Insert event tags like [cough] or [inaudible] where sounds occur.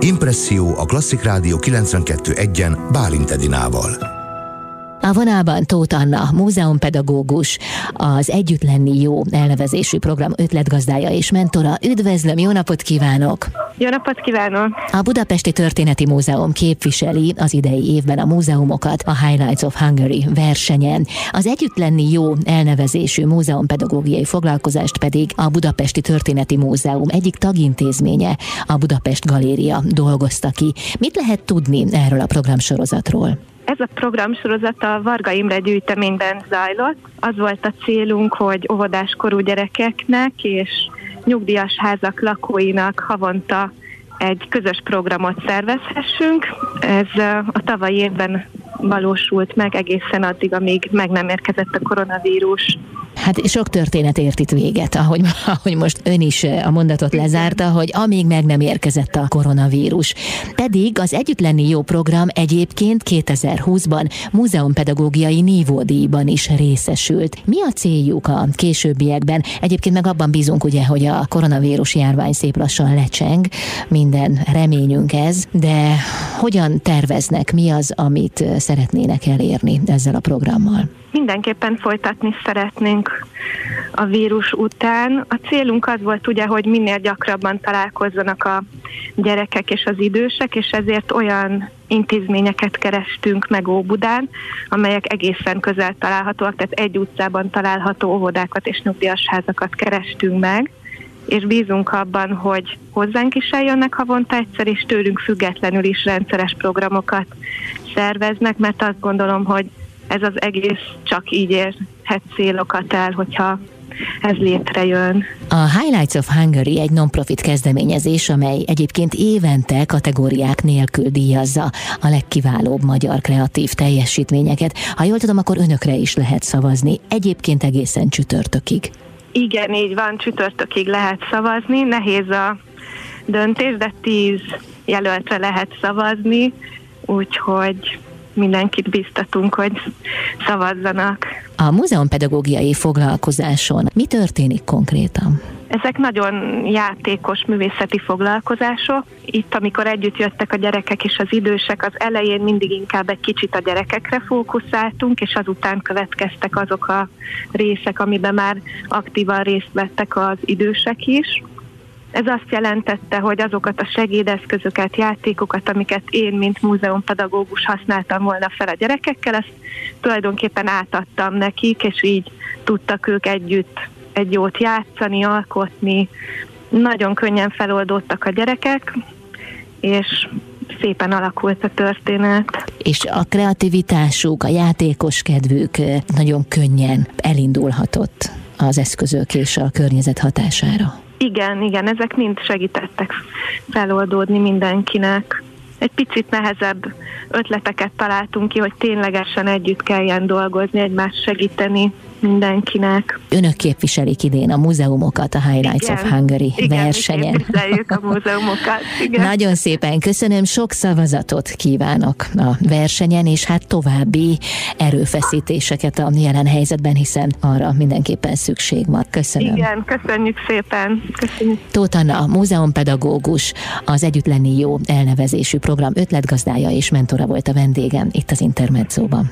Impresszió a Klasszik Rádió 92.1-en Bálint Edinával. A vonalban Tóth Anna, múzeumpedagógus, az Együtt lenni jó elnevezésű program ötletgazdája és mentora. Üdvözlöm, jó napot kívánok! Jó napot kívánok! A Budapesti Történeti Múzeum képviseli az idei évben a múzeumokat a Highlights of Hungary versenyen. Az Együtt lenni jó elnevezésű múzeumpedagógiai foglalkozást pedig a Budapesti Történeti Múzeum egyik tagintézménye, a Budapest Galéria dolgozta ki. Mit lehet tudni erről a programsorozatról? Ez a programsorozat a Varga Imre gyűjteményben zajlott. Az volt a célunk, hogy óvodáskorú gyerekeknek és nyugdíjas házak lakóinak havonta egy közös programot szervezhessünk. Ez a tavalyi évben valósult meg egészen addig, amíg meg nem érkezett a koronavírus. Hát sok történet ért itt véget, ahogy, [laughs] ahogy most ön is a mondatot lezárta, hogy amíg meg nem érkezett a koronavírus. Pedig az Együtt lenni jó program egyébként 2020-ban múzeumpedagógiai nívódíjban is részesült. Mi a céljuk a későbbiekben? Egyébként meg abban bízunk ugye, hogy a koronavírus járvány szép lassan lecseng, minden reményünk ez, de hogyan terveznek, mi az, amit szeretnének elérni ezzel a programmal? Mindenképpen folytatni szeretnénk a vírus után. A célunk az volt ugye, hogy minél gyakrabban találkozzanak a gyerekek és az idősek, és ezért olyan intézményeket kerestünk meg Óbudán, amelyek egészen közel találhatóak, tehát egy utcában található óvodákat és nyugdíjas házakat kerestünk meg és bízunk abban, hogy hozzánk is eljönnek havonta egyszer, és tőlünk függetlenül is rendszeres programokat szerveznek, mert azt gondolom, hogy ez az egész csak így érhet célokat el, hogyha ez létrejön. A Highlights of Hungary egy non-profit kezdeményezés, amely egyébként évente kategóriák nélkül díjazza a legkiválóbb magyar kreatív teljesítményeket. Ha jól tudom, akkor önökre is lehet szavazni, egyébként egészen csütörtökig. Igen, így van, csütörtökig lehet szavazni, nehéz a döntés, de tíz jelöltre lehet szavazni, úgyhogy mindenkit biztatunk, hogy szavazzanak. A múzeumpedagógiai foglalkozáson mi történik konkrétan? Ezek nagyon játékos művészeti foglalkozások. Itt, amikor együtt jöttek a gyerekek és az idősek, az elején mindig inkább egy kicsit a gyerekekre fókuszáltunk, és azután következtek azok a részek, amiben már aktívan részt vettek az idősek is. Ez azt jelentette, hogy azokat a segédeszközöket, játékokat, amiket én, mint múzeumpedagógus használtam volna fel a gyerekekkel, ezt tulajdonképpen átadtam nekik, és így tudtak ők együtt egy jót játszani, alkotni. Nagyon könnyen feloldódtak a gyerekek, és szépen alakult a történet. És a kreativitásuk, a játékos kedvük nagyon könnyen elindulhatott az eszközök és a környezet hatására. Igen, igen, ezek mind segítettek feloldódni mindenkinek. Egy picit nehezebb ötleteket találtunk ki, hogy ténylegesen együtt kelljen dolgozni, egymást segíteni mindenkinek. Önök képviselik idén a múzeumokat a Highlights igen, of Hungary igen, versenyen. Igen, a múzeumokat. Igen. Nagyon szépen köszönöm, sok szavazatot kívánok a versenyen, és hát további erőfeszítéseket a jelen helyzetben, hiszen arra mindenképpen szükség van. Köszönöm. Igen, köszönjük szépen. Köszönjük. Tóth Anna, múzeumpedagógus, az Együtt lenni jó elnevezésű program ötletgazdája és mentora volt a vendégem itt az Intermedzóban.